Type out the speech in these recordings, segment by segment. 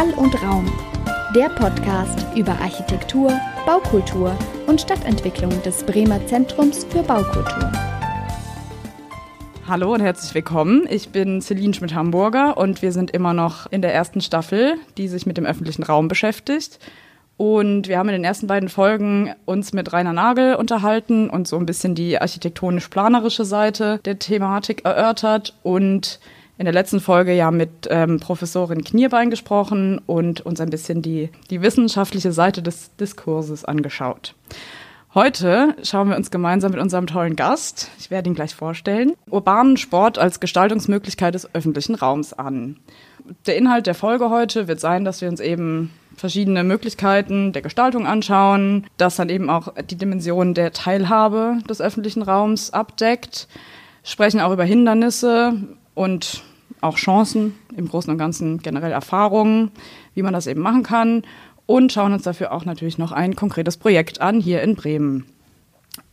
Schall und Raum, der Podcast über Architektur, Baukultur und Stadtentwicklung des Bremer Zentrums für Baukultur. Hallo und herzlich willkommen. Ich bin Celine Schmidt-Hamburger und wir sind immer noch in der ersten Staffel, die sich mit dem öffentlichen Raum beschäftigt. Und wir haben in den ersten beiden Folgen uns mit Rainer Nagel unterhalten und so ein bisschen die architektonisch-planerische Seite der Thematik erörtert und in der letzten Folge ja mit ähm, Professorin Knierbein gesprochen und uns ein bisschen die, die wissenschaftliche Seite des Diskurses angeschaut. Heute schauen wir uns gemeinsam mit unserem tollen Gast, ich werde ihn gleich vorstellen, urbanen Sport als Gestaltungsmöglichkeit des öffentlichen Raums an. Der Inhalt der Folge heute wird sein, dass wir uns eben verschiedene Möglichkeiten der Gestaltung anschauen, das dann eben auch die Dimension der Teilhabe des öffentlichen Raums abdeckt, sprechen auch über Hindernisse und auch Chancen, im Großen und Ganzen generell Erfahrungen, wie man das eben machen kann und schauen uns dafür auch natürlich noch ein konkretes Projekt an hier in Bremen.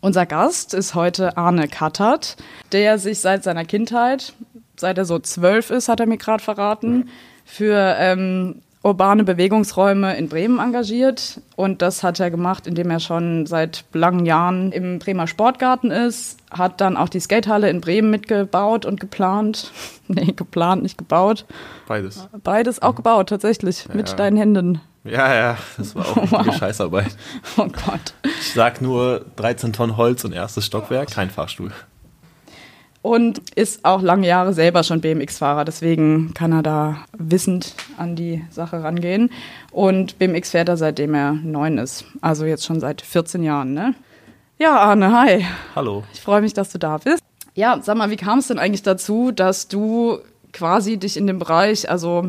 Unser Gast ist heute Arne Kattert, der sich seit seiner Kindheit, seit er so zwölf ist, hat er mir gerade verraten, für ähm, urbane Bewegungsräume in Bremen engagiert. Und das hat er gemacht, indem er schon seit langen Jahren im Bremer Sportgarten ist, hat dann auch die Skatehalle in Bremen mitgebaut und geplant. nee, geplant, nicht gebaut. Beides. Beides auch gebaut, tatsächlich, Ja, mit deinen Händen. Ja, ja, das war auch Wow. eine Scheißarbeit. Oh Gott. Ich sag nur 13 Tonnen Holz und erstes Stockwerk, kein Fahrstuhl. Und ist auch lange Jahre selber schon BMX-Fahrer, deswegen kann er da wissend an die Sache rangehen. Und BMX fährt er seitdem er neun ist, also jetzt schon seit 14 Jahren, ne? Ja, Arne, hi. Hallo. Ich freue mich, dass du da bist. Ja, sag mal, wie kam es denn eigentlich dazu, dass du quasi dich in dem Bereich, also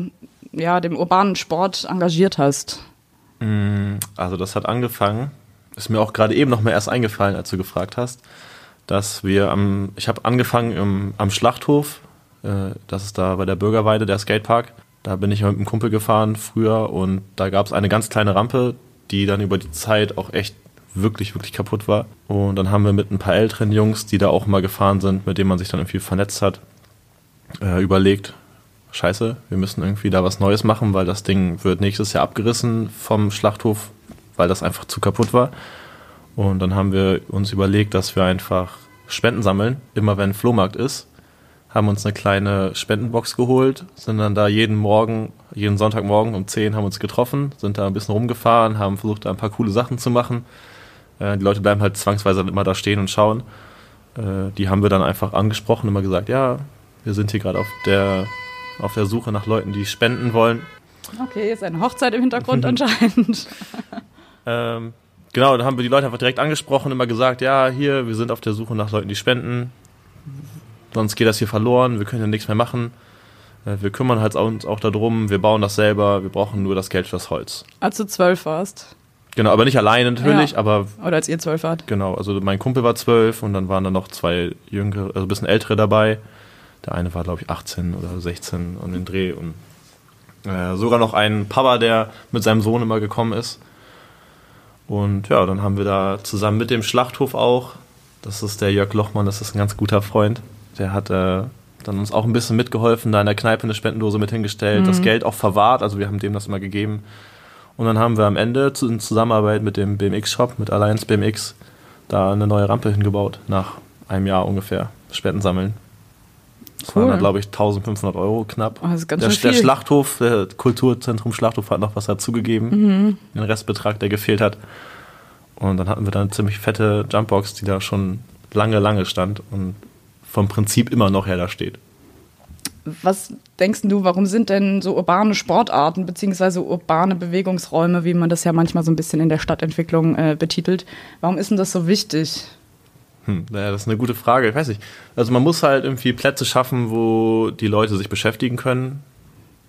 ja, dem urbanen Sport engagiert hast? Mm, Also das hat angefangen, ist mir auch gerade eben noch mal erst eingefallen, als du gefragt hast, dass wir am, ich habe angefangen im, am Schlachthof, äh, das ist da bei der Bürgerweide, der Skatepark. Da bin ich mit einem Kumpel gefahren früher und da gab es eine ganz kleine Rampe, die dann über die Zeit auch echt wirklich, wirklich kaputt war. Und dann haben wir mit ein paar älteren Jungs, die da auch mal gefahren sind, mit denen man sich dann irgendwie vernetzt hat, äh, überlegt, scheiße, wir müssen irgendwie da was Neues machen, weil das Ding wird nächstes Jahr abgerissen vom Schlachthof, weil das einfach zu kaputt war. Und dann haben wir uns überlegt, dass wir einfach Spenden sammeln, immer wenn Flohmarkt ist. Haben uns eine kleine Spendenbox geholt, sind dann da jeden Morgen, jeden Sonntagmorgen um 10 haben uns getroffen, sind da ein bisschen rumgefahren, haben versucht, da ein paar coole Sachen zu machen. Äh, Die Leute bleiben halt zwangsweise immer da stehen und schauen. Äh, Die haben wir dann einfach angesprochen, immer gesagt, ja, wir sind hier gerade auf der, auf der Suche nach Leuten, die spenden wollen. Okay, ist eine Hochzeit im Hintergrund anscheinend. Ähm, genau, dann haben wir die Leute einfach direkt angesprochen, immer gesagt, ja, hier, wir sind auf der Suche nach Leuten, die spenden. Sonst geht das hier verloren, wir können ja nichts mehr machen. Äh, Wir kümmern halt uns auch darum, wir bauen das selber, wir brauchen nur das Geld fürs Holz. Als du zwölf warst. Genau, aber nicht alleine natürlich, Ja. aber Oder als ihr zwölf wart. genau, also mein Kumpel war zwölf und dann waren da noch zwei jüngere, also ein bisschen ältere dabei. Der eine war, glaube ich, 18 oder 16 und den Dreh und äh, sogar noch ein Papa, der mit seinem Sohn immer gekommen ist. Und ja, dann haben wir da zusammen mit dem Schlachthof auch, das ist der Jörg Lochmann, das ist ein ganz guter Freund, der hat äh, dann uns auch ein bisschen mitgeholfen, da in der Kneipe eine Spendendose mit hingestellt, das Geld auch verwahrt, also wir haben dem das immer gegeben. Und dann haben wir am Ende in Zusammenarbeit mit dem BMX-Shop, mit Alliance BMX, da eine neue Rampe hingebaut, nach einem Jahr ungefähr, Spenden sammeln. Das Cool. waren dann, glaube ich, 1500 Euro knapp. Oh, das ist ganz der, schön der. Schlachthof, der Kulturzentrum Schlachthof hat noch was dazugegeben, Mhm. den Restbetrag, der gefehlt hat. Und dann hatten wir da eine ziemlich fette Jumpbox, die da schon lange, lange stand und vom Prinzip immer noch her da steht. Was denkst du, warum sind denn so urbane Sportarten beziehungsweise urbane Bewegungsräume, wie man das ja manchmal so ein bisschen in der Stadtentwicklung äh, betitelt, warum ist denn das so wichtig? Hm, naja, das ist eine gute Frage. Ich weiß nicht. Also man muss halt irgendwie Plätze schaffen, wo die Leute sich beschäftigen können.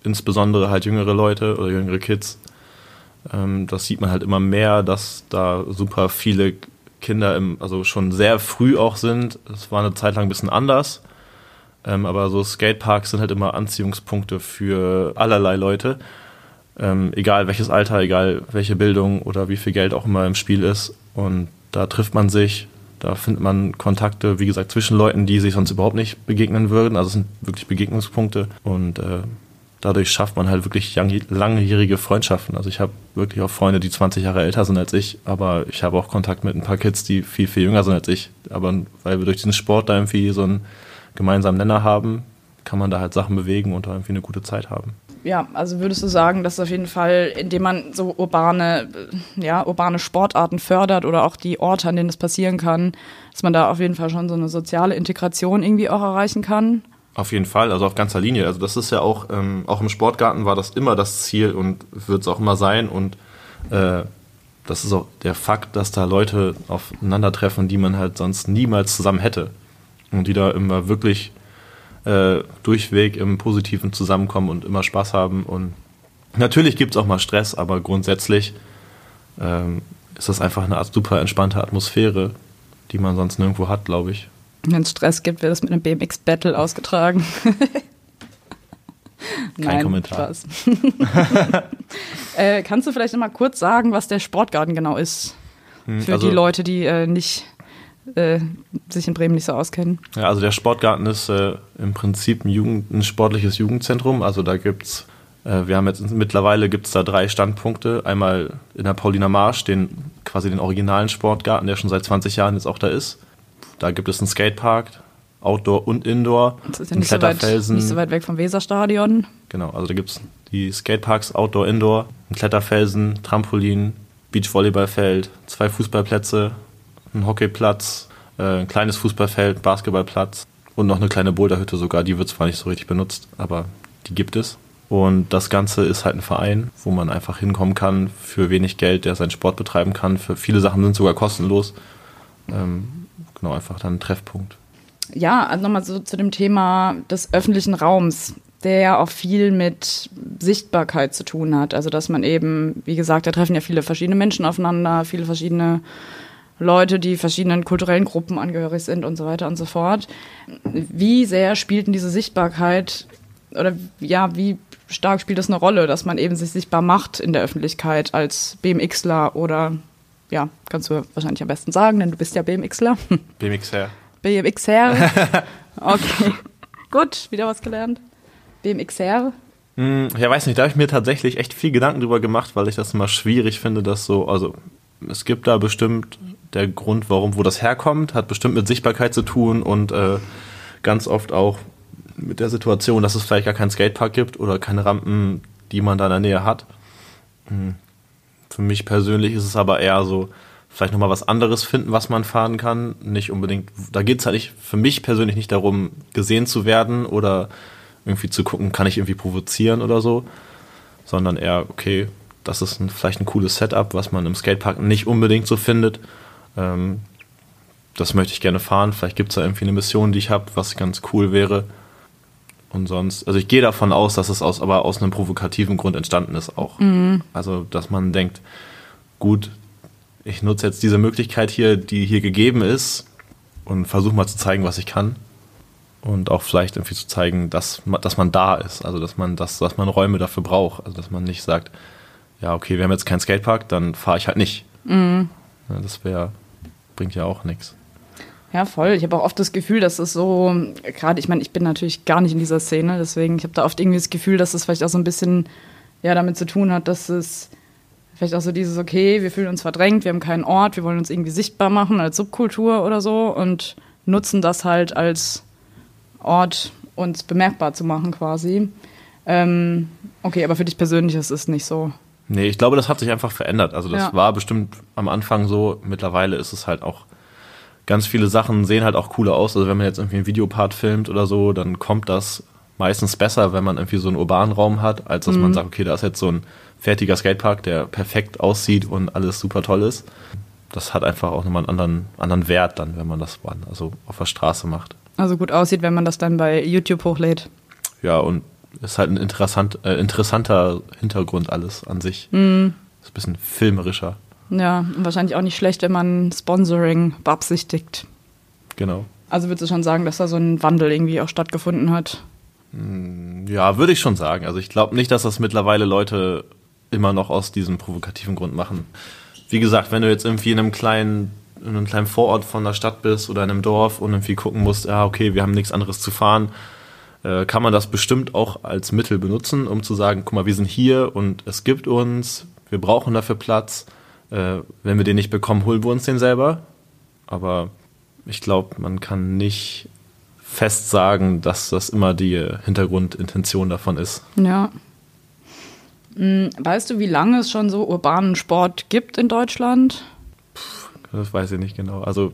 Insbesondere halt jüngere Leute oder jüngere Kids. Ähm, das sieht man halt immer mehr, dass da super viele Kinder im, also schon sehr früh auch sind. Es war eine Zeit lang ein bisschen anders. Ähm, aber so Skateparks sind halt immer Anziehungspunkte für allerlei Leute. Ähm, egal welches Alter, egal welche Bildung oder wie viel Geld auch immer im Spiel ist. Und da trifft man sich, da findet man Kontakte, wie gesagt, zwischen Leuten, die sich sonst überhaupt nicht begegnen würden. Also es sind wirklich Begegnungspunkte. Und äh, dadurch schafft man halt wirklich langjährige Freundschaften. Also ich habe wirklich auch Freunde, die 20 Jahre älter sind als ich, aber ich habe auch Kontakt mit ein paar Kids, die viel, viel jünger sind als ich. Aber weil wir durch diesen Sport da irgendwie so einen gemeinsamen Nenner haben, kann man da halt Sachen bewegen und da irgendwie eine gute Zeit haben. Ja, also würdest du sagen, dass auf jeden Fall, indem man so urbane, ja, urbane Sportarten fördert oder auch die Orte, an denen das passieren kann, dass man da auf jeden Fall schon so eine soziale Integration irgendwie auch erreichen kann? Auf jeden Fall, also auf ganzer Linie. Also das ist ja auch, ähm, auch im Sportgarten war das immer das Ziel und wird es auch immer sein. Und äh, das ist auch der Fakt, dass da Leute aufeinandertreffen, die man halt sonst niemals zusammen hätte. Und die da immer wirklich äh, durchweg im Positiven zusammenkommen und immer Spaß haben. Und natürlich gibt es auch mal Stress, aber grundsätzlich ähm, ist das einfach eine super entspannte Atmosphäre, die man sonst nirgendwo hat, glaube ich. Wenn es Stress gibt, wird das mit einem BMX-Battle ausgetragen. Kein Nein, Kommentar. Äh, kannst du vielleicht noch mal kurz sagen, was der Sportgarten genau ist? Hm, Für also, die Leute, die äh, nicht äh, sich in Bremen nicht so auskennen. Ja, also der Sportgarten ist äh, im Prinzip ein, Jugend, ein sportliches Jugendzentrum. Also da gibt es, äh, wir haben jetzt mittlerweile gibt es da drei Standpunkte. Einmal in der Pauliner Marsch, den quasi den originalen Sportgarten, der schon seit 20 Jahren jetzt auch da ist. Da gibt es einen Skatepark, Outdoor und Indoor. Das ist ja nicht so, weit, nicht so weit weg vom Weserstadion. Genau, also da gibt es die Skateparks Outdoor, Indoor, einen Kletterfelsen, Trampolin, Beachvolleyballfeld, zwei Fußballplätze, einen Hockeyplatz, äh, ein kleines Fußballfeld, Basketballplatz und noch eine kleine Boulderhütte sogar. Die wird zwar nicht so richtig benutzt, aber die gibt es. Und das Ganze ist halt ein Verein, wo man einfach hinkommen kann für wenig Geld, der seinen Sport betreiben kann. Für viele Sachen sind sogar kostenlos. Ähm, genau, einfach dann ein Treffpunkt. Ja, also nochmal so zu dem Thema des öffentlichen Raums, der ja auch viel mit Sichtbarkeit zu tun hat. Also dass man eben, wie gesagt, da treffen ja viele verschiedene Menschen aufeinander, viele verschiedene Leute, die verschiedenen kulturellen Gruppen angehörig sind und so weiter und so fort. Wie sehr spielt denn diese Sichtbarkeit oder ja, wie stark spielt das eine Rolle, dass man eben sich sichtbar macht in der Öffentlichkeit als BMXler oder ja, kannst du wahrscheinlich am besten sagen, denn du bist ja BMXler. BMXer. BMXer. Okay. Gut, wieder was gelernt. BMXer. Hm, ja, weiß nicht, da habe ich mir tatsächlich echt viel Gedanken drüber gemacht, weil ich das immer schwierig finde, dass so, also es gibt da bestimmt der Grund, warum, wo das herkommt, hat bestimmt mit Sichtbarkeit zu tun und äh, ganz oft auch mit der Situation, dass es vielleicht gar keinen Skatepark gibt oder keine Rampen, die man da in der Nähe hat. Hm. Für mich persönlich ist es aber eher so, vielleicht nochmal was anderes finden, was man fahren kann. Nicht unbedingt, da geht es halt nicht, für mich persönlich nicht darum, gesehen zu werden oder irgendwie zu gucken, kann ich irgendwie provozieren oder so, sondern eher, okay, das ist ein, vielleicht ein cooles Setup, was man im Skatepark nicht unbedingt so findet. Ähm, das möchte ich gerne fahren. Vielleicht gibt es da irgendwie eine Mission, die ich habe, was ganz cool wäre. Und sonst, also ich gehe davon aus, dass es aus, aber aus einem provokativen Grund entstanden ist auch. Mhm. Also, dass man denkt, gut, ich nutze jetzt diese Möglichkeit hier, die hier gegeben ist und versuche mal zu zeigen, was ich kann. Und auch vielleicht irgendwie zu zeigen, dass, dass man da ist. Also, dass man, dass, dass man Räume dafür braucht. Also, dass man nicht sagt, ja, okay, wir haben jetzt keinen Skatepark, dann fahre ich halt nicht. Mhm. Ja, das wäre, bringt ja auch nichts. Ja, voll. Ich habe auch oft das Gefühl, dass es so, gerade, ich meine, ich bin natürlich gar nicht in dieser Szene, deswegen, ich habe da oft irgendwie das Gefühl, dass es vielleicht auch so ein bisschen ja, damit zu tun hat, dass es vielleicht auch so dieses, okay, wir fühlen uns verdrängt, wir haben keinen Ort, wir wollen uns irgendwie sichtbar machen als Subkultur oder so und nutzen das halt als Ort, uns bemerkbar zu machen quasi. Ähm, okay, aber für dich persönlich ist es nicht so. Nee, ich glaube, das hat sich einfach verändert. Also das ja. war bestimmt am Anfang so, mittlerweile ist es halt auch ganz viele Sachen sehen halt auch cooler aus. Also wenn man jetzt irgendwie einen Videopart filmt oder so, dann kommt das meistens besser, wenn man irgendwie so einen urbanen Raum hat, als dass mhm. man sagt, okay, da ist jetzt so ein fertiger Skatepark, der perfekt aussieht und alles super toll ist. Das hat einfach auch nochmal einen anderen, anderen Wert dann, wenn man das also auf der Straße macht. Also gut aussieht, wenn man das dann bei YouTube hochlädt. Ja, und ist halt ein interessant, äh, interessanter Hintergrund alles an sich. Mhm. Ist ein bisschen filmerischer. Ja, und wahrscheinlich auch nicht schlecht, wenn man Sponsoring beabsichtigt. Genau. Also würdest du schon sagen, dass da so ein Wandel irgendwie auch stattgefunden hat? Hm, ja, würde ich schon sagen. Also ich glaube nicht, dass das mittlerweile Leute immer noch aus diesem provokativen Grund machen. Wie gesagt, wenn du jetzt irgendwie in einem kleinen, in einem kleinen Vorort von der Stadt bist oder in einem Dorf und irgendwie gucken musst, ja, okay, wir haben nichts anderes zu fahren, äh, kann man das bestimmt auch als Mittel benutzen, um zu sagen, guck mal, wir sind hier und es gibt uns, wir brauchen dafür Platz. Äh, wenn wir den nicht bekommen, holen wir uns den selber. Aber ich glaube, man kann nicht fest sagen, dass das immer die Hintergrundintention davon ist. Ja. Hm, weißt du, wie lange es schon so urbanen Sport gibt in Deutschland? Puh, das weiß ich nicht genau. Also,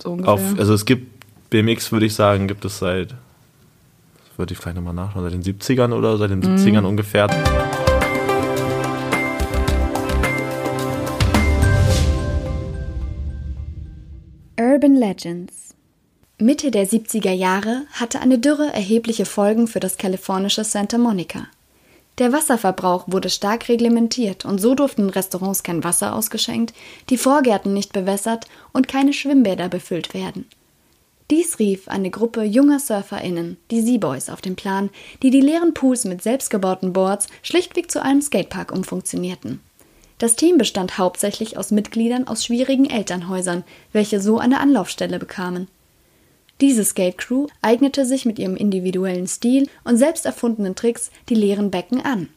so auf, also es gibt BMX, würde ich sagen, gibt es seit, würde ich vielleicht nochmal nachschauen, seit den 70ern oder seit den 70ern mhm. ungefähr. Urban Legends Mitte der 70er Jahre hatte eine Dürre erhebliche Folgen für das kalifornische Santa Monica. Der Wasserverbrauch wurde stark reglementiert und so durften Restaurants kein Wasser ausgeschenkt, die Vorgärten nicht bewässert und keine Schwimmbäder befüllt werden. Dies rief eine Gruppe junger SurferInnen, die Seaboys, auf den Plan, die die leeren Pools mit selbstgebauten Boards schlichtweg zu einem Skatepark umfunktionierten. Das Team bestand hauptsächlich aus Mitgliedern aus schwierigen Elternhäusern, welche so eine Anlaufstelle bekamen. Diese Skate-Crew eignete sich mit ihrem individuellen Stil und selbst erfundenen Tricks die leeren Becken an.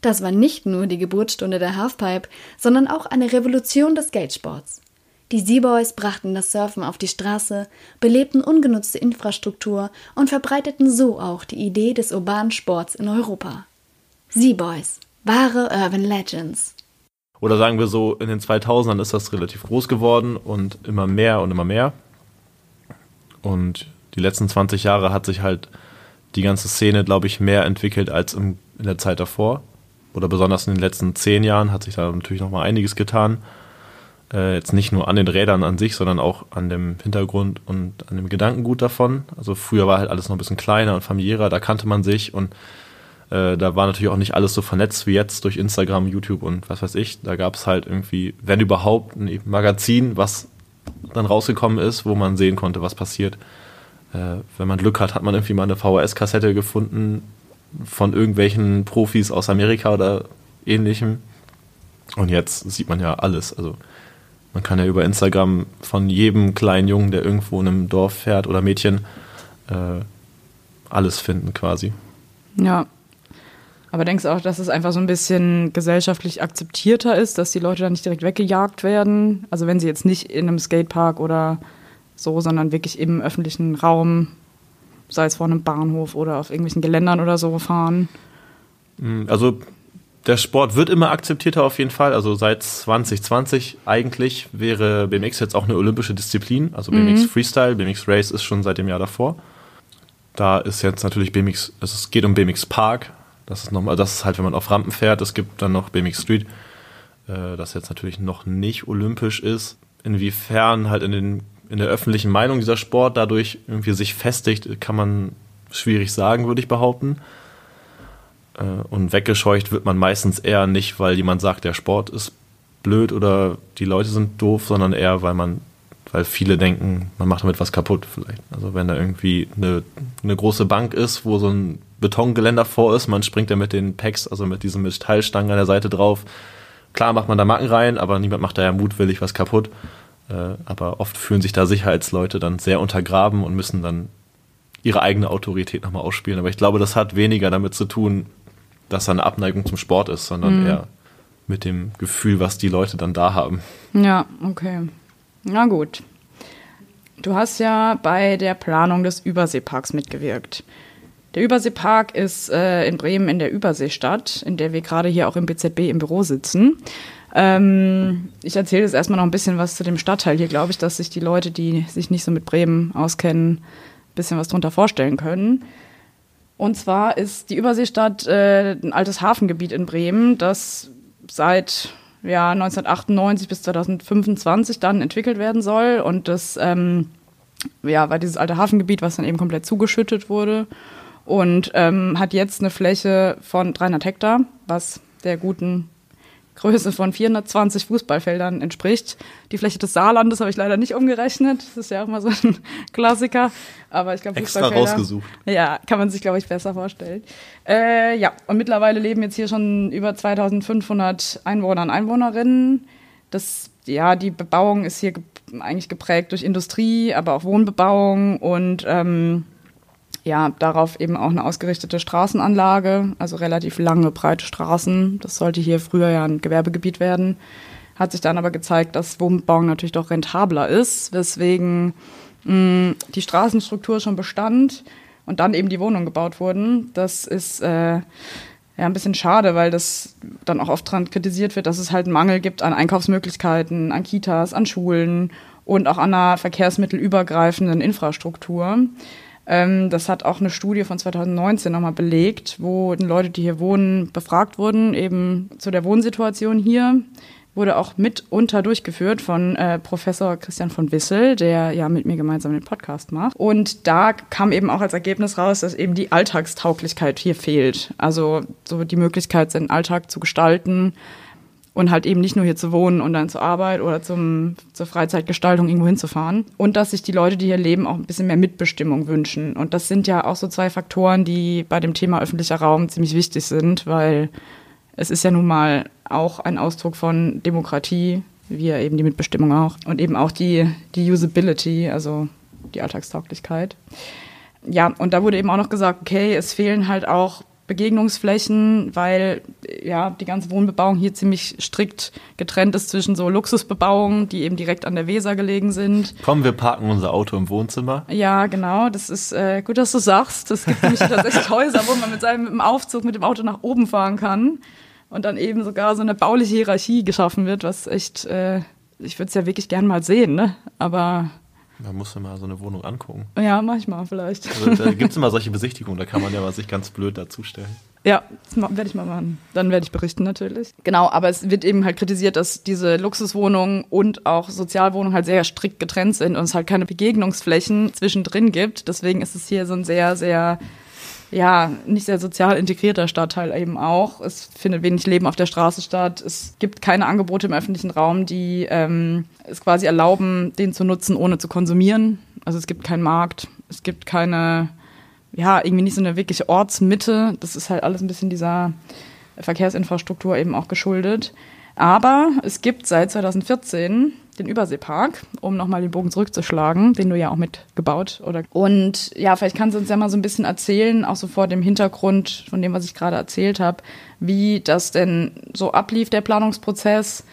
Das war nicht nur die Geburtsstunde der Halfpipe, sondern auch eine Revolution des Skatesports. Die Seaboys brachten das Surfen auf die Straße, belebten ungenutzte Infrastruktur und verbreiteten so auch die Idee des urbanen Sports in Europa. Seaboys, wahre Urban Legends. Oder sagen wir so, in den 2000ern ist das relativ groß geworden und immer mehr und immer mehr. Und die letzten 20 Jahre hat sich halt die ganze Szene, glaube ich, mehr entwickelt als in der Zeit davor. Oder besonders in den letzten zehn Jahren hat sich da natürlich noch mal einiges getan. Äh, jetzt nicht nur an den Rädern an sich, sondern auch an dem Hintergrund und an dem Gedankengut davon. Also früher war halt alles noch ein bisschen kleiner und familiärer, da kannte man sich und äh, da war natürlich auch nicht alles so vernetzt wie jetzt durch Instagram, YouTube und was weiß ich. Da gab es halt irgendwie, wenn überhaupt, ein Magazin, was dann rausgekommen ist, wo man sehen konnte, was passiert. Äh, wenn man Glück hat, hat man irgendwie mal eine VHS-Kassette gefunden von irgendwelchen Profis aus Amerika oder ähnlichem. Und jetzt sieht man ja alles. Also man kann ja über Instagram von jedem kleinen Jungen, der irgendwo in einem Dorf fährt oder Mädchen, äh, alles finden quasi. Ja. Aber denkst du auch, dass es einfach so ein bisschen gesellschaftlich akzeptierter ist, dass die Leute dann nicht direkt weggejagt werden? Also wenn sie jetzt nicht in einem Skatepark oder so, sondern wirklich im öffentlichen Raum, sei es vor einem Bahnhof oder auf irgendwelchen Geländern oder so fahren? Hm, also der Sport wird immer akzeptierter auf jeden Fall. Also seit 2020 eigentlich wäre BMX jetzt auch eine olympische Disziplin. Also BMX mhm. Freestyle, BMX Race ist schon seit dem Jahr davor. Da ist jetzt natürlich BMX, also es geht um BMX Park. Das ist nochmal, das ist halt, wenn man auf Rampen fährt. Es gibt dann noch BMX Street, äh, das jetzt natürlich noch nicht olympisch ist. Inwiefern halt in, den, in der öffentlichen Meinung dieser Sport dadurch irgendwie sich festigt, kann man schwierig sagen, würde ich behaupten. Äh, und weggescheucht wird man meistens eher nicht, weil jemand sagt, der Sport ist blöd oder die Leute sind doof, sondern eher, weil man, weil viele denken, man macht damit was kaputt vielleicht. Also wenn da irgendwie eine, eine große Bank ist, wo so ein Betongeländer vor ist, man springt da mit den Packs, also mit diesen Metallstangen an der Seite drauf. Klar macht man da Macken rein, aber niemand macht da ja mutwillig was kaputt. Äh, aber oft fühlen sich da Sicherheitsleute dann sehr untergraben und müssen dann ihre eigene Autorität nochmal ausspielen. Aber ich glaube, das hat weniger damit zu tun, dass da eine Abneigung zum Sport ist, sondern mhm. eher mit dem Gefühl, was die Leute dann da haben. Ja, okay. Na gut. Du hast ja bei der Planung des Überseeparks mitgewirkt. Der Überseepark ist äh, in Bremen in der Überseestadt, in der wir gerade hier auch im BZB im Büro sitzen. Ähm, ich erzähle jetzt erstmal noch ein bisschen was zu dem Stadtteil hier, glaube ich, dass sich die Leute, die sich nicht so mit Bremen auskennen, ein bisschen was darunter vorstellen können. Und zwar ist die Überseestadt äh, ein altes Hafengebiet in Bremen, das seit ja, 1998 bis 2025 dann entwickelt werden soll. Und das ähm, ja, war dieses alte Hafengebiet, was dann eben komplett zugeschüttet wurde. Und ähm, hat jetzt eine Fläche von 300 Hektar, was der guten Größe von 420 Fußballfeldern entspricht. Die Fläche des Saarlandes habe ich leider nicht umgerechnet. Das ist ja auch mal so ein Klassiker. Aber ich glaube, Extra rausgesucht. Ja, kann man sich, glaube ich, besser vorstellen. Äh, ja, und mittlerweile leben jetzt hier schon über 2500 Einwohner und Einwohnerinnen. Das, ja, die Bebauung ist hier ge eigentlich geprägt durch Industrie, aber auch Wohnbebauung und ähm, ja, darauf eben auch eine ausgerichtete Straßenanlage, also relativ lange, breite Straßen. Das sollte hier früher ja ein Gewerbegebiet werden. Hat sich dann aber gezeigt, dass Wohnbau natürlich doch rentabler ist, weswegen mh, die Straßenstruktur schon bestand und dann eben die Wohnungen gebaut wurden. Das ist äh, ja ein bisschen schade, weil das dann auch oft dran kritisiert wird, dass es halt einen Mangel gibt an Einkaufsmöglichkeiten, an Kitas, an Schulen und auch an einer verkehrsmittelübergreifenden Infrastruktur. Ähm, das hat auch eine Studie von 2019 nochmal belegt, wo Leute, die hier wohnen, befragt wurden, eben zu der Wohnsituation hier wurde auch mitunter durchgeführt von äh, Professor Christian von Wissel, der ja mit mir gemeinsam den Podcast macht. Und da kam eben auch als Ergebnis raus, dass eben die Alltagstauglichkeit hier fehlt. Also so die Möglichkeit, seinen Alltag zu gestalten, und halt eben nicht nur hier zu wohnen und dann zur Arbeit oder zum, zur Freizeitgestaltung irgendwo hinzufahren. Und dass sich die Leute, die hier leben, auch ein bisschen mehr Mitbestimmung wünschen. Und das sind ja auch so zwei Faktoren, die bei dem Thema öffentlicher Raum ziemlich wichtig sind, weil es ist ja nun mal auch ein Ausdruck von Demokratie, wie ja eben die Mitbestimmung auch. Und eben auch die, die Usability, also die Alltagstauglichkeit. Ja, und da wurde eben auch noch gesagt, okay, es fehlen halt auch Begegnungsflächen, weil ja die ganze Wohnbebauung hier ziemlich strikt getrennt ist zwischen so Luxusbebauungen, die eben direkt an der Weser gelegen sind. Komm, wir parken unser Auto im Wohnzimmer. Ja, genau. Das ist äh, gut, dass du sagst. Es gibt nämlich tatsächlich Häuser, wo man mit seinem mit dem Aufzug mit dem Auto nach oben fahren kann und dann eben sogar so eine bauliche Hierarchie geschaffen wird, was echt, äh, ich würde es ja wirklich gern mal sehen, ne? Aber man muss ja mal so eine Wohnung angucken. Ja, manchmal vielleicht. Also, da gibt es immer solche Besichtigungen, da kann man ja mal sich ganz blöd dazustellen. Ja, das werde ich mal machen. Dann werde ich berichten natürlich. Genau, aber es wird eben halt kritisiert, dass diese Luxuswohnungen und auch Sozialwohnungen halt sehr strikt getrennt sind und es halt keine Begegnungsflächen zwischendrin gibt. Deswegen ist es hier so ein sehr, sehr ja, nicht sehr sozial integrierter Stadtteil eben auch. Es findet wenig Leben auf der Straße statt. Es gibt keine Angebote im öffentlichen Raum, die ähm, es quasi erlauben, den zu nutzen, ohne zu konsumieren. Also es gibt keinen Markt, es gibt keine, ja, irgendwie nicht so eine wirkliche Ortsmitte. Das ist halt alles ein bisschen dieser Verkehrsinfrastruktur eben auch geschuldet. Aber es gibt seit 2014 den Überseepark, um nochmal den Bogen zurückzuschlagen, den du ja auch mitgebaut oder. Und ja, vielleicht kannst du uns ja mal so ein bisschen erzählen, auch so vor dem Hintergrund von dem, was ich gerade erzählt habe, wie das denn so ablief, der Planungsprozess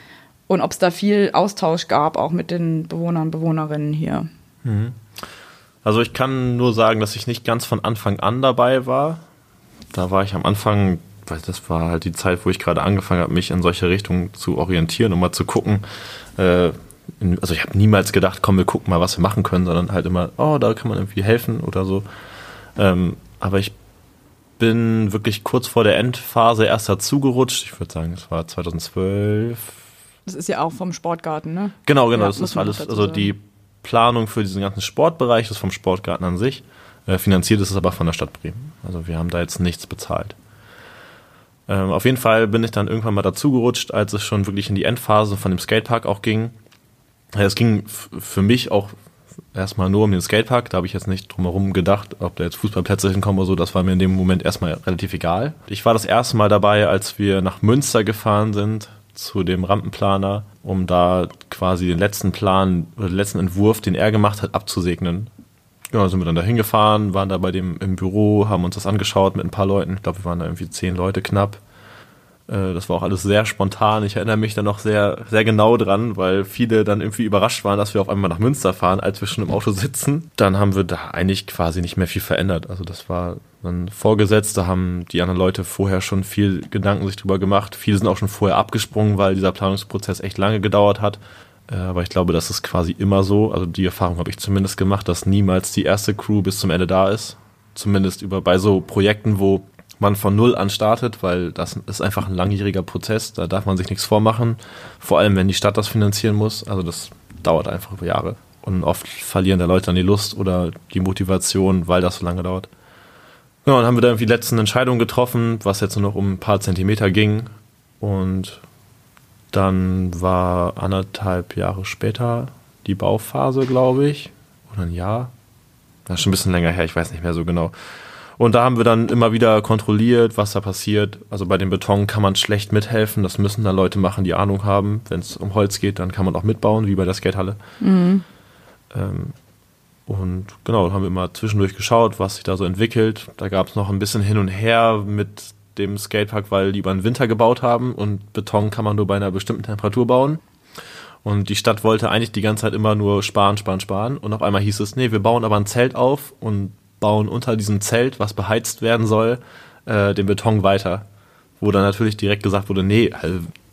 und ob es da viel Austausch gab, auch mit den Bewohnern und Bewohnerinnen hier. Mhm. Also ich kann nur sagen, dass ich nicht ganz von Anfang an dabei war. Da war ich am Anfang, weil das war halt die Zeit, wo ich gerade angefangen habe, mich in solche Richtungen zu orientieren, um mal zu gucken, äh, also ich habe niemals gedacht, komm, wir gucken mal, was wir machen können, sondern halt immer, oh, da kann man irgendwie helfen oder so. Ähm, aber ich bin wirklich kurz vor der Endphase erst dazugerutscht. Ich würde sagen, es war 2012. Das ist ja auch vom Sportgarten, ne? Genau, genau. Ja, das ist alles, also die Planung für diesen ganzen Sportbereich ist vom Sportgarten an sich. Äh, finanziert ist es aber von der Stadt Bremen. Also wir haben da jetzt nichts bezahlt. Ähm, auf jeden Fall bin ich dann irgendwann mal dazugerutscht, als es schon wirklich in die Endphase von dem Skatepark auch ging. Es ging für mich auch erstmal nur um den Skatepark. Da habe ich jetzt nicht drumherum gedacht, ob da jetzt Fußballplätze hinkommen oder so. Das war mir in dem Moment erstmal relativ egal. Ich war das erste Mal dabei, als wir nach Münster gefahren sind zu dem Rampenplaner, um da quasi den letzten Plan den letzten Entwurf, den er gemacht hat, abzusegnen. Ja, sind wir dann da hingefahren, waren da bei dem im Büro, haben uns das angeschaut mit ein paar Leuten. Ich glaube, wir waren da irgendwie zehn Leute knapp. Äh, das war auch alles sehr spontan. Ich erinnere mich da noch sehr, sehr genau dran, weil viele dann irgendwie überrascht waren, dass wir auf einmal nach Münster fahren, als wir schon im Auto sitzen. Dann haben wir da eigentlich quasi nicht mehr viel verändert. Also das war dann vorgesetzt. Da haben die anderen Leute vorher schon viel Gedanken sich drüber gemacht. Viele sind auch schon vorher abgesprungen, weil dieser Planungsprozess echt lange gedauert hat. Äh, aber ich glaube, das ist quasi immer so. Also die Erfahrung habe ich zumindest gemacht, dass niemals die erste Crew bis zum Ende da ist. Zumindest über bei so Projekten, wo man von Null an startet, weil das ist einfach ein langjähriger Prozess, da darf man sich nichts vormachen, vor allem wenn die Stadt das finanzieren muss, also das dauert einfach über Jahre und oft verlieren da Leute dann die Lust oder die Motivation, weil das so lange dauert. Ja, dann haben wir dann die letzten Entscheidungen getroffen, was jetzt nur noch um ein paar Zentimeter ging und dann war anderthalb Jahre später die Bauphase, glaube ich, oder ein Jahr. Das ist schon ein bisschen länger her, ich weiß nicht mehr so genau. Und da haben wir dann immer wieder kontrolliert, was da passiert. Also bei dem Beton kann man schlecht mithelfen. Das müssen da Leute machen, die Ahnung haben. Wenn es um Holz geht, dann kann man auch mitbauen, wie bei der Skatehalle. Mhm. Ähm, Und genau, haben wir immer zwischendurch geschaut, was sich da so entwickelt. Da gab es noch ein bisschen hin und her mit dem Skatepark, weil die über den Winter gebaut haben und Beton kann man nur bei einer bestimmten Temperatur bauen. Und die Stadt wollte eigentlich die ganze Zeit immer nur sparen, sparen, sparen. Und auf einmal hieß es, nee, wir bauen aber ein Zelt auf und bauen unter diesem Zelt, was beheizt werden soll, äh, den Beton weiter. Wo dann natürlich direkt gesagt wurde, nee,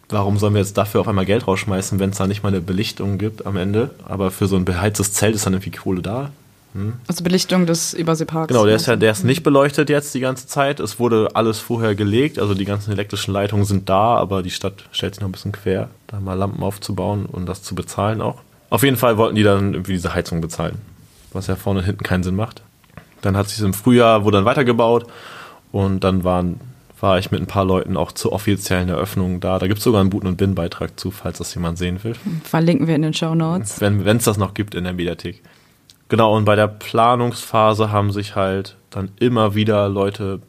warum sollen wir jetzt dafür auf einmal Geld rausschmeißen, wenn es da nicht mal eine Belichtung gibt am Ende? Aber für so ein beheiztes Zelt ist dann irgendwie Kohle da. Hm? Also Belichtung des Überseeparks. Genau, der ist ja, der ist nicht beleuchtet jetzt die ganze Zeit. Es wurde alles vorher gelegt, also die ganzen elektrischen Leitungen sind da, aber die Stadt stellt sich noch ein bisschen quer, da mal Lampen aufzubauen und das zu bezahlen auch. Auf jeden Fall wollten die dann irgendwie diese Heizung bezahlen, was ja vorne und hinten keinen Sinn macht. Dann hat sich im Frühjahr wurde dann weitergebaut und dann waren war ich mit ein paar Leuten auch zur offiziellen Eröffnung da. Da gibt es sogar einen Buten- und Bin-Beitrag zu, falls das jemand sehen will. Verlinken wir in den Show Notes. Wenn es das noch gibt in der Mediathek. Genau, und bei der Planungsphase haben sich halt dann immer wieder Leute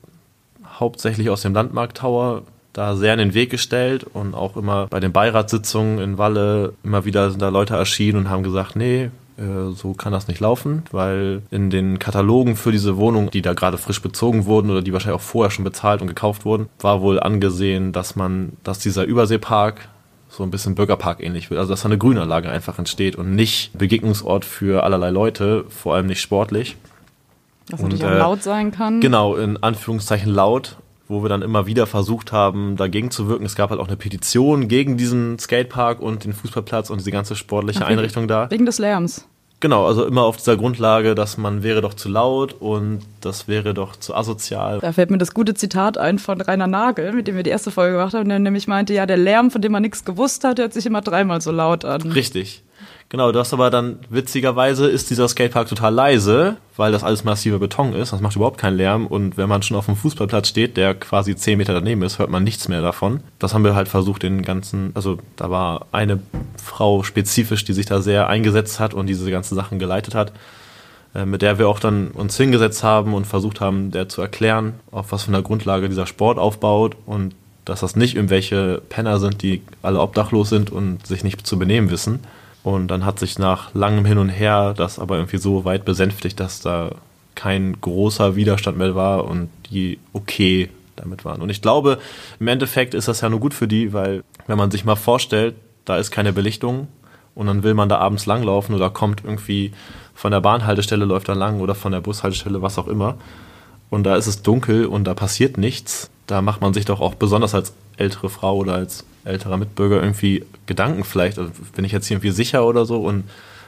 hauptsächlich aus dem Landmarkt Tower da sehr in den Weg gestellt und auch immer bei den Beiratssitzungen in Walle immer wieder sind da Leute erschienen und haben gesagt, nee, so kann das nicht laufen, weil in den Katalogen für diese Wohnungen, die da gerade frisch bezogen wurden oder die wahrscheinlich auch vorher schon bezahlt und gekauft wurden, war wohl angesehen, dass man, dass dieser Überseepark so ein bisschen Bürgerpark ähnlich wird. Also dass da eine Grünanlage einfach entsteht und nicht Begegnungsort für allerlei Leute, vor allem nicht sportlich. Dass und, natürlich auch äh, laut sein kann. Genau, in Anführungszeichen laut wo wir dann immer wieder versucht haben, dagegen zu wirken. Es gab halt auch eine Petition gegen diesen Skatepark und den Fußballplatz und diese ganze sportliche Ach, Einrichtung da. Wegen des Lärms. Genau, also immer auf dieser Grundlage, dass man wäre doch zu laut und das wäre doch zu asozial. Da fällt mir das gute Zitat ein von Rainer Nagel, mit dem wir die erste Folge gemacht haben, der nämlich meinte, ja, der Lärm, von dem man nichts gewusst hat, hört sich immer dreimal so laut an. Richtig. Genau, das aber dann witzigerweise ist dieser Skatepark total leise, weil das alles massiver Beton ist. Das macht überhaupt keinen Lärm und wenn man schon auf dem Fußballplatz steht, der quasi 10 Meter daneben ist, hört man nichts mehr davon. Das haben wir halt versucht, den ganzen, also da war eine Frau spezifisch, die sich da sehr eingesetzt hat und diese ganzen Sachen geleitet hat, äh, mit der wir auch dann uns hingesetzt haben und versucht haben, der zu erklären, auf was für einer Grundlage dieser Sport aufbaut und dass das nicht irgendwelche Penner sind, die alle obdachlos sind und sich nicht zu benehmen wissen und dann hat sich nach langem Hin und Her das aber irgendwie so weit besänftigt, dass da kein großer Widerstand mehr war und die okay damit waren. Und ich glaube, im Endeffekt ist das ja nur gut für die, weil wenn man sich mal vorstellt, da ist keine Belichtung und dann will man da abends langlaufen oder kommt irgendwie von der Bahnhaltestelle läuft da lang oder von der Bushaltestelle, was auch immer. Und da ist es dunkel und da passiert nichts. Da macht man sich doch auch besonders als ältere Frau oder als älterer Mitbürger irgendwie Gedanken vielleicht, also bin ich jetzt hier irgendwie sicher oder so und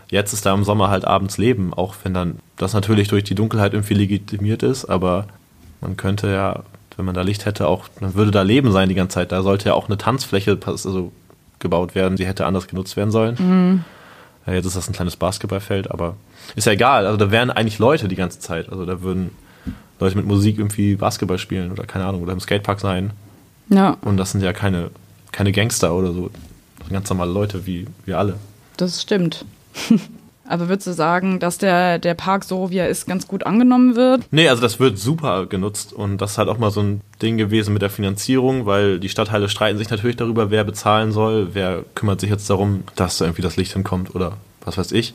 jetzt ist da im Sommer halt abends Leben, auch wenn dann das natürlich durch die Dunkelheit irgendwie legitimiert ist, aber man könnte ja, wenn man da Licht hätte, auch, dann würde da Leben sein die ganze Zeit. Da sollte ja auch eine Tanzfläche also, gebaut werden, die hätte anders genutzt werden sollen. Mhm. Ja, jetzt ist das ein kleines Basketballfeld, aber ist ja egal. Also da wären eigentlich Leute die ganze Zeit. Also da würden Leute mit Musik irgendwie Basketball spielen oder keine Ahnung, oder im Skatepark sein. Ja. Und das sind ja keine keine Gangster oder so. Das sind ganz normale Leute wie wir alle. Das stimmt. Aber würdest du sagen, dass der, der Park so, wie er ist, ganz gut angenommen wird? Nee, also das wird super genutzt und das ist halt auch mal so ein Ding gewesen mit der Finanzierung, weil die Stadtteile streiten sich natürlich darüber, wer bezahlen soll, wer kümmert sich jetzt darum, dass da irgendwie das Licht hinkommt oder was weiß ich.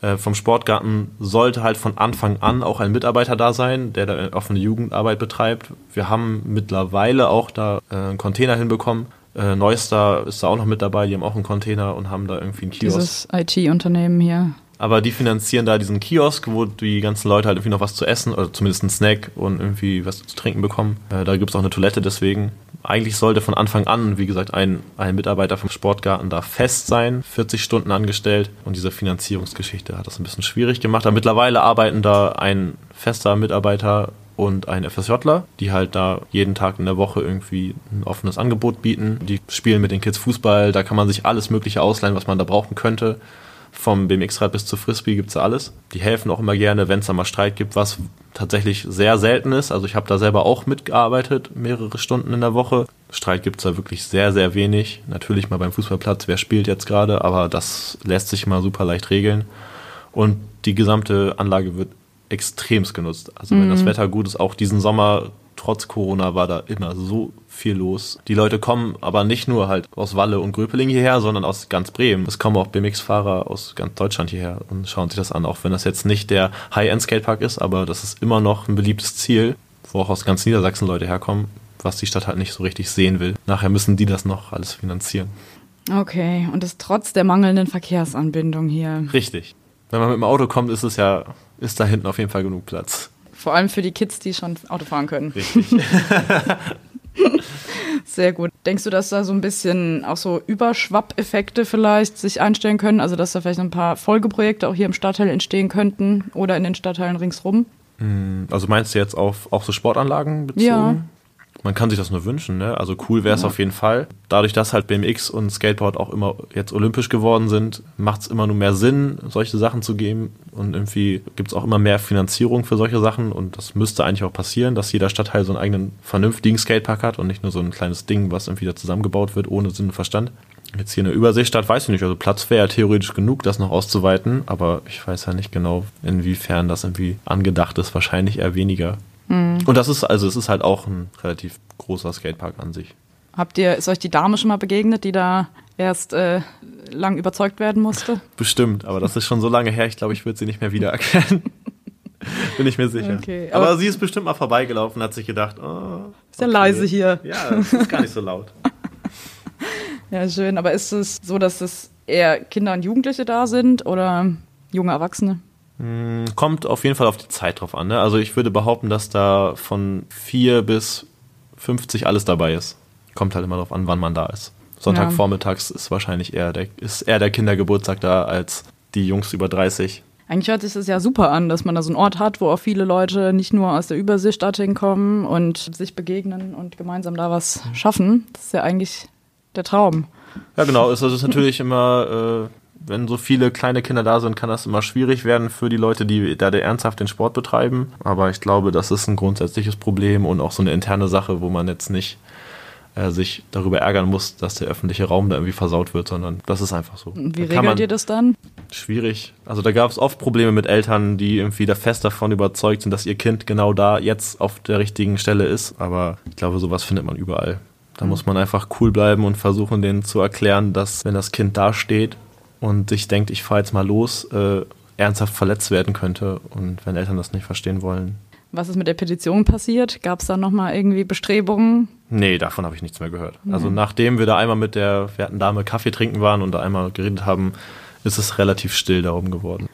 Äh, vom Sportgarten sollte halt von Anfang an auch ein Mitarbeiter da sein, der da offene Jugendarbeit betreibt. Wir haben mittlerweile auch da äh, einen Container hinbekommen, äh, Neustar ist da auch noch mit dabei, die haben auch einen Container und haben da irgendwie einen Kiosk. Dieses IT-Unternehmen hier. Aber die finanzieren da diesen Kiosk, wo die ganzen Leute halt irgendwie noch was zu essen oder zumindest einen Snack und irgendwie was zu trinken bekommen. Äh, da gibt es auch eine Toilette deswegen. Eigentlich sollte von Anfang an, wie gesagt, ein, ein Mitarbeiter vom Sportgarten da fest sein, 40 Stunden angestellt. Und diese Finanzierungsgeschichte hat das ein bisschen schwierig gemacht. Aber mittlerweile arbeiten da ein fester Mitarbeiter und ein FSJler, die halt da jeden Tag in der Woche irgendwie ein offenes Angebot bieten. Die spielen mit den Kids Fußball, da kann man sich alles Mögliche ausleihen, was man da brauchen könnte. Vom BMX-Rad bis zu Frisbee gibt es da alles. Die helfen auch immer gerne, wenn es da mal Streit gibt, was tatsächlich sehr selten ist. Also ich habe da selber auch mitgearbeitet, mehrere Stunden in der Woche. Streit gibt es da wirklich sehr, sehr wenig. Natürlich mal beim Fußballplatz, wer spielt jetzt gerade, aber das lässt sich mal super leicht regeln. Und die gesamte Anlage wird extremst genutzt. Also wenn das mhm. Wetter gut ist, auch diesen Sommer trotz Corona war da immer so viel los. Die Leute kommen aber nicht nur halt aus Walle und Gröpeling hierher, sondern aus ganz Bremen. Es kommen auch BMX-Fahrer aus ganz Deutschland hierher und schauen sich das an, auch wenn das jetzt nicht der High-End-Skatepark ist, aber das ist immer noch ein beliebtes Ziel, wo auch aus ganz Niedersachsen Leute herkommen, was die Stadt halt nicht so richtig sehen will. Nachher müssen die das noch alles finanzieren. Okay, und das trotz der mangelnden Verkehrsanbindung hier. Richtig. Wenn man mit dem Auto kommt, ist es ja, ist da hinten auf jeden Fall genug Platz. Vor allem für die Kids, die schon Auto fahren können. Richtig. Sehr gut. Denkst du, dass da so ein bisschen auch so Überschwappeffekte vielleicht sich einstellen können? Also, dass da vielleicht ein paar Folgeprojekte auch hier im Stadtteil entstehen könnten oder in den Stadtteilen ringsrum? Also meinst du jetzt auf auch so Sportanlagen bezogen? Ja. Man kann sich das nur wünschen, ne? Also cool wäre es Ja. auf jeden Fall. Dadurch, dass halt BMX und Skateboard auch immer jetzt olympisch geworden sind, macht es immer nur mehr Sinn, solche Sachen zu geben. Und irgendwie gibt es auch immer mehr Finanzierung für solche Sachen. Und das müsste eigentlich auch passieren, dass jeder Stadtteil so einen eigenen vernünftigen Skatepark hat und nicht nur so ein kleines Ding, was irgendwie da zusammengebaut wird, ohne Sinn und Verstand. Jetzt hier in der Überseestadt weiß ich nicht, also Platz wäre ja theoretisch genug, das noch auszuweiten, aber ich weiß ja nicht genau, inwiefern das irgendwie angedacht ist. Wahrscheinlich eher weniger. Und das ist, also es ist halt auch ein relativ großer Skatepark an sich. Habt ihr, ist euch die Dame schon mal begegnet, die da erst äh, lang überzeugt werden musste? Bestimmt, aber das ist schon so lange her, ich glaube, ich würde sie nicht mehr wiedererkennen. Bin ich mir sicher. Okay, aber, aber- sie ist bestimmt mal vorbeigelaufen, hat sich gedacht, oh, Ist ja leise hier. Ja, es ist gar nicht so laut. Ja, schön. Aber ist es so, dass es eher Kinder und Jugendliche da sind oder junge Erwachsene? Hm, Kommt auf jeden Fall auf die Zeit drauf an. Ne? Also ich würde behaupten, dass da von 4 bis 50 alles dabei ist. Kommt halt immer darauf an, wann man da ist. Sonntagvormittags ist wahrscheinlich eher der, ist eher der Kindergeburtstag da als die Jungs über 30. Eigentlich hört sich das ja super an, dass man da so einen Ort hat, wo auch viele Leute nicht nur aus der Überseestadt hinkommen und sich begegnen und gemeinsam da was schaffen. Das ist ja eigentlich der Traum. Ja, genau. Es ist natürlich immer, äh, wenn so viele kleine Kinder da sind, kann das immer schwierig werden für die Leute, die da ernsthaft den Sport betreiben. Aber ich glaube, das ist ein grundsätzliches Problem und auch so eine interne Sache, wo man jetzt nicht äh, sich darüber ärgern muss, dass der öffentliche Raum da irgendwie versaut wird, sondern das ist einfach so. Wie Da regelt ihr das dann? Schwierig. Also da gab es oft Probleme mit Eltern, die irgendwie da fest davon überzeugt sind, dass ihr Kind genau da jetzt auf der richtigen Stelle ist. Aber ich glaube, sowas findet man überall. Da muss man einfach cool bleiben und versuchen, denen zu erklären, dass wenn das Kind da steht und sich denkt, ich fahre jetzt mal los, äh, ernsthaft verletzt werden könnte. Und wenn Eltern das nicht verstehen wollen, Was ist mit der Petition passiert? Gab es da nochmal irgendwie Bestrebungen? Nee, davon habe ich nichts mehr gehört. Also nachdem wir da einmal mit der werten Dame Kaffee trinken waren und da einmal geredet haben, ist es relativ still darum geworden.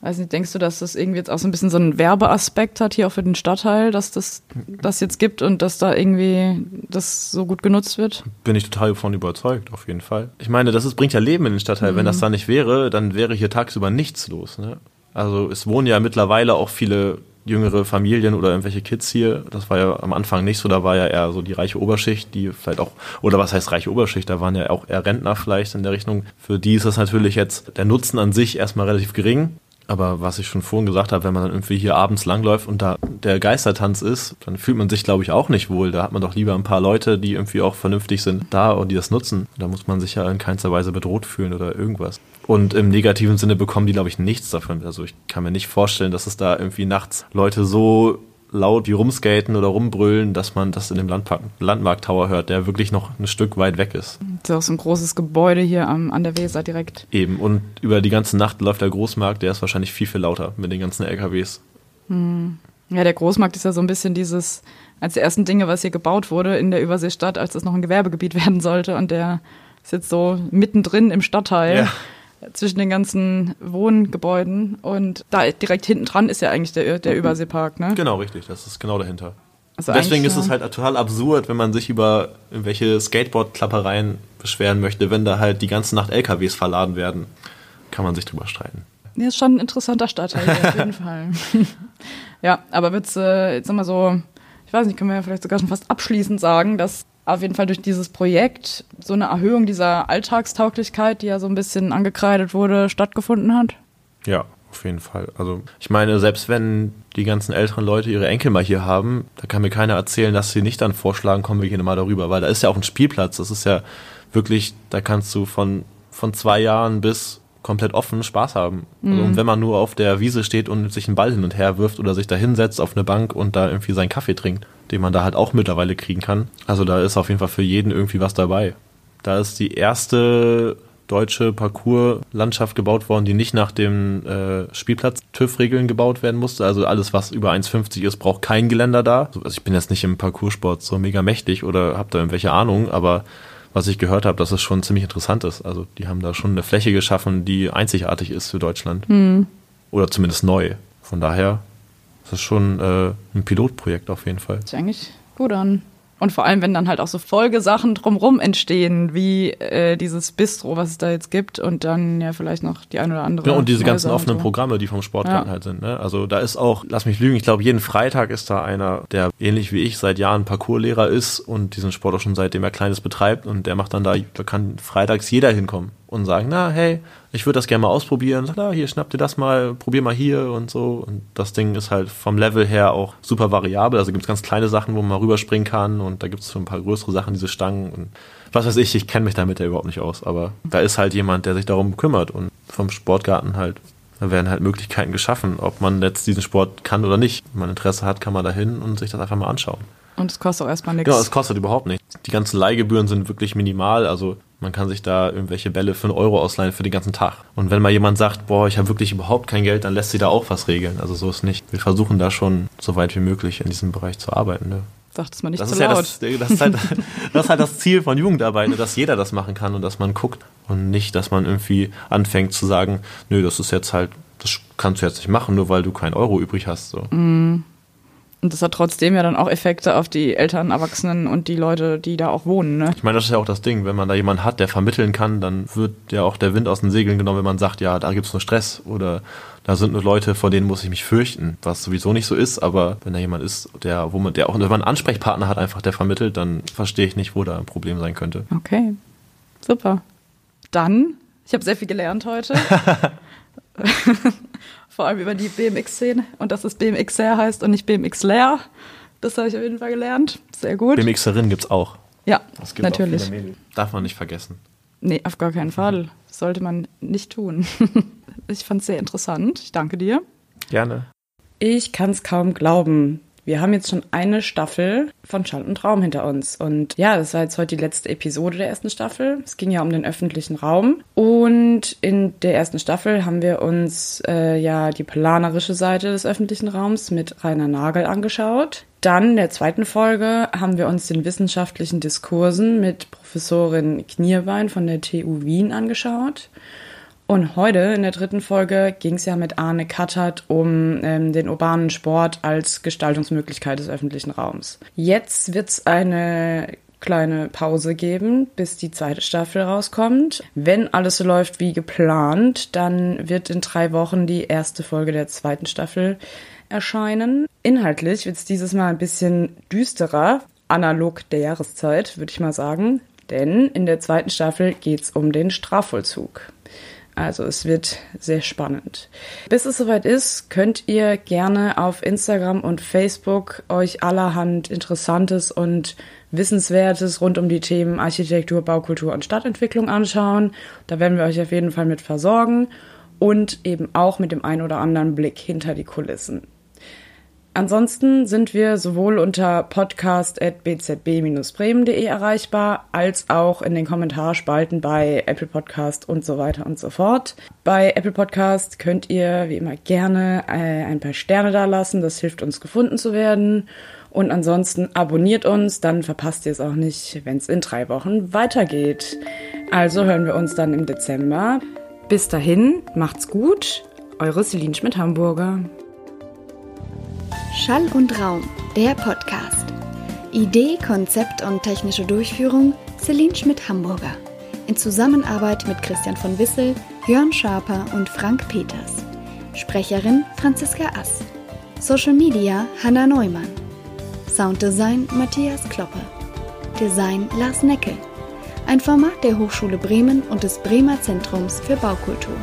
Weiß nicht, denkst du, dass das irgendwie jetzt auch so ein bisschen so einen Werbeaspekt hat hier auch für den Stadtteil, dass das das jetzt gibt und dass da irgendwie das so gut genutzt wird? Bin ich total davon überzeugt, auf jeden Fall. Ich meine, das ist, bringt ja Leben in den Stadtteil. Wenn das da nicht wäre, dann wäre hier tagsüber nichts los. Ne? Also es wohnen ja mittlerweile auch viele jüngere Familien oder irgendwelche Kids hier. Das war ja am Anfang nicht so, da war ja eher so die reiche Oberschicht, die vielleicht auch, oder was heißt reiche Oberschicht, da waren ja auch eher Rentner vielleicht in der Richtung. Für die ist das natürlich jetzt der Nutzen an sich erstmal relativ gering. Aber was ich schon vorhin gesagt habe, wenn man dann irgendwie hier abends langläuft und da der Geistertanz ist, dann fühlt man sich, glaube ich, auch nicht wohl. Da hat man doch lieber ein paar Leute, die irgendwie auch vernünftig sind, da und die das nutzen. Da muss man sich ja in keinster Weise bedroht fühlen oder irgendwas. Und im negativen Sinne bekommen die, glaube ich, nichts davon. Also ich kann mir nicht vorstellen, dass es da irgendwie nachts Leute so laut wie rumskaten oder rumbrüllen, dass man das in dem Landpark, Landmarkt Tower hört, der wirklich noch ein Stück weit weg ist. Das ist auch so ein großes Gebäude hier am, an der Weser direkt. Eben. Und über die ganze Nacht läuft der Großmarkt, der ist wahrscheinlich viel, viel lauter mit den ganzen LKWs. Ja, der Großmarkt ist ja so ein bisschen dieses, als die ersten Dinge, was hier gebaut wurde in der Überseestadt, als das noch ein Gewerbegebiet werden sollte. Und der ist jetzt so mittendrin im Stadtteil. Zwischen den ganzen Wohngebäuden und da direkt hinten dran ist ja eigentlich der, der Überseepark, ne? Genau, richtig. Das ist genau dahinter. Also Deswegen ist es halt total absurd, wenn man sich über irgendwelche Skateboard-Klappereien beschweren möchte, wenn da halt die ganze Nacht LKWs verladen werden. Kann man sich drüber streiten. Ja, ist schon ein interessanter Stadtteil auf jeden Fall. ja, aber wird's, äh, jetzt nochmal so, ich weiß nicht, können wir ja vielleicht sogar schon fast abschließend sagen, dass auf jeden Fall durch dieses Projekt so eine Erhöhung dieser Alltagstauglichkeit, die ja so ein bisschen angekreidet wurde, stattgefunden hat? Ja, auf jeden Fall. Also ich meine, selbst wenn die ganzen älteren Leute ihre Enkel mal hier haben, da kann mir keiner erzählen, dass sie nicht dann vorschlagen, kommen wir hier mal darüber, weil da ist ja auch ein Spielplatz. Das ist ja wirklich, da kannst du von, von zwei Jahren bis komplett offen Spaß haben. Also, und wenn man nur auf der Wiese steht und sich einen Ball hin und her wirft oder sich da hinsetzt auf eine Bank und da irgendwie seinen Kaffee trinkt, den man da halt auch mittlerweile kriegen kann. Also da ist auf jeden Fall für jeden irgendwie was dabei. Da ist die erste deutsche Parcours-Landschaft gebaut worden, die nicht nach dem äh, Spielplatz-TÜV-Regeln gebaut werden musste. Also alles, was über 1,50 ist, braucht kein Geländer da. Also ich bin jetzt nicht im Parcoursport so mega mächtig oder habe da irgendwelche Ahnung, aber was ich gehört habe, dass es schon ziemlich interessant ist. Also die haben da schon eine Fläche geschaffen, die einzigartig ist für Deutschland. Oder zumindest neu. Von daher ist es schon äh, ein Pilotprojekt auf jeden Fall. Hört sich eigentlich gut an. Und vor allem, wenn dann halt auch so Folgesachen drumrum entstehen, wie äh, dieses Bistro, was es da jetzt gibt, und dann ja vielleicht noch die ein oder andere. Ja, und diese ganzen Häuser und offenen so. Programme, die vom Sportgarten Ja. halt sind. Ne? Also da ist auch, lass mich lügen, ich glaube, jeden Freitag ist da einer, der ähnlich wie ich seit Jahren Parcourslehrer ist und diesen Sport auch schon seitdem er Kleines betreibt und der macht dann da, da kann freitags jeder hinkommen und sagen, na hey, ich würde das gerne mal ausprobieren. Sag, na, hier schnapp dir das mal, probier mal hier und so. Und das Ding ist halt vom Level her auch super variabel. Also gibt es ganz kleine Sachen, wo man mal rüberspringen kann und da gibt es ein paar größere Sachen, diese Stangen und was weiß ich, ich kenne mich damit ja überhaupt nicht aus, aber da ist halt jemand, der sich darum kümmert und vom Sportgarten halt, da werden halt Möglichkeiten geschaffen, ob man jetzt diesen Sport kann oder nicht. Wenn man Interesse hat, kann man da hin und sich das einfach mal anschauen. Und es kostet auch erstmal nichts. Genau, es kostet überhaupt nichts. Die ganzen Leihgebühren sind wirklich minimal, also man kann sich da irgendwelche Bälle für einen Euro ausleihen für den ganzen Tag. Und wenn mal jemand sagt, boah, ich habe wirklich überhaupt kein Geld, dann lässt sie da auch was regeln. Also so ist nicht. Wir versuchen da schon so weit wie möglich in diesem Bereich zu arbeiten. Ne? Sagt es mal nicht Das zu ist ja laut. das, das, ist halt, das ist halt das Ziel von Jugendarbeit, ne, dass jeder das machen kann und dass man guckt und nicht, dass man irgendwie anfängt zu sagen, nö, das ist jetzt halt, das kannst du jetzt nicht machen, nur weil du keinen Euro übrig hast. So. Und das hat trotzdem ja dann auch Effekte auf die Eltern, Erwachsenen und die Leute, die da auch wohnen. Ne? Ich meine, das ist ja auch das Ding, wenn man da jemanden hat, der vermitteln kann, dann wird ja auch der Wind aus den Segeln genommen, wenn man sagt, ja, da gibt's nur Stress oder da sind nur Leute, vor denen muss ich mich fürchten, was sowieso nicht so ist, aber wenn da jemand ist, der, wo man, der auch wenn man einen Ansprechpartner hat, einfach der vermittelt, dann verstehe ich nicht, wo da ein Problem sein könnte. Okay, super. Dann, ich habe sehr viel gelernt heute. Vor allem über die BMX-Szene und dass es BMX-Lair heißt und nicht BMX-Lair. Das habe ich auf jeden Fall gelernt. Sehr gut. BMXerin gibt's auch. ja, Es gibt auch natürlich. Darf man nicht vergessen. Nee, auf gar keinen Fall. Das sollte man nicht tun. ich fand es sehr interessant. Ich danke dir. Gerne. Ich kann es kaum glauben. Wir haben jetzt schon eine Staffel von Schall und Raum hinter uns. Und ja, das war jetzt heute die letzte Episode der ersten Staffel. Es ging ja um den öffentlichen Raum. Und in der ersten Staffel haben wir uns äh, ja die planerische Seite des öffentlichen Raums mit Rainer Nagel angeschaut. Dann in der zweiten Folge haben wir uns den wissenschaftlichen Diskursen mit Professorin Knierbein von der TU Wien angeschaut. Und heute in der dritten Folge ging es ja mit Arne Kattert um ähm, den urbanen Sport als Gestaltungsmöglichkeit des öffentlichen Raums. Jetzt wird es eine kleine Pause geben, bis die zweite Staffel rauskommt. Wenn alles so läuft wie geplant, dann wird in drei Wochen die erste Folge der zweiten Staffel erscheinen. Inhaltlich wird es dieses Mal ein bisschen düsterer, analog der Jahreszeit, würde ich mal sagen. Denn in der zweiten Staffel geht es um den Strafvollzug. Also es wird sehr spannend. Bis es soweit ist, könnt ihr gerne auf Instagram und Facebook euch allerhand Interessantes und Wissenswertes rund um die Themen Architektur, Baukultur und Stadtentwicklung anschauen. Da werden wir euch auf jeden Fall mit versorgen und eben auch mit dem ein oder anderen Blick hinter die Kulissen. Ansonsten sind wir sowohl unter podcast.bzb-bremen.de erreichbar, als auch in den Kommentarspalten bei Apple Podcast und so weiter und so fort. Bei Apple Podcast könnt ihr wie immer gerne äh, ein paar Sterne dalassen, das hilft uns gefunden zu werden. Und ansonsten abonniert uns, dann verpasst ihr es auch nicht, wenn es in drei Wochen weitergeht. Also hören wir uns dann im Dezember. Bis dahin, macht's gut. Eure Celine Schmidt-Hamburger. Schall und Raum, der Podcast. Idee, Konzept und technische Durchführung Celine Schmidt-Hamburger. In Zusammenarbeit mit Christian von Wissel, Jörn Schaper und Frank Peters. Sprecherin Franziska Ass. Social Media Hanna Neumann. Sounddesign Matthias Kloppe. Design Lars Neckel. Ein Format der Hochschule Bremen und des Bremer Zentrums für Baukultur.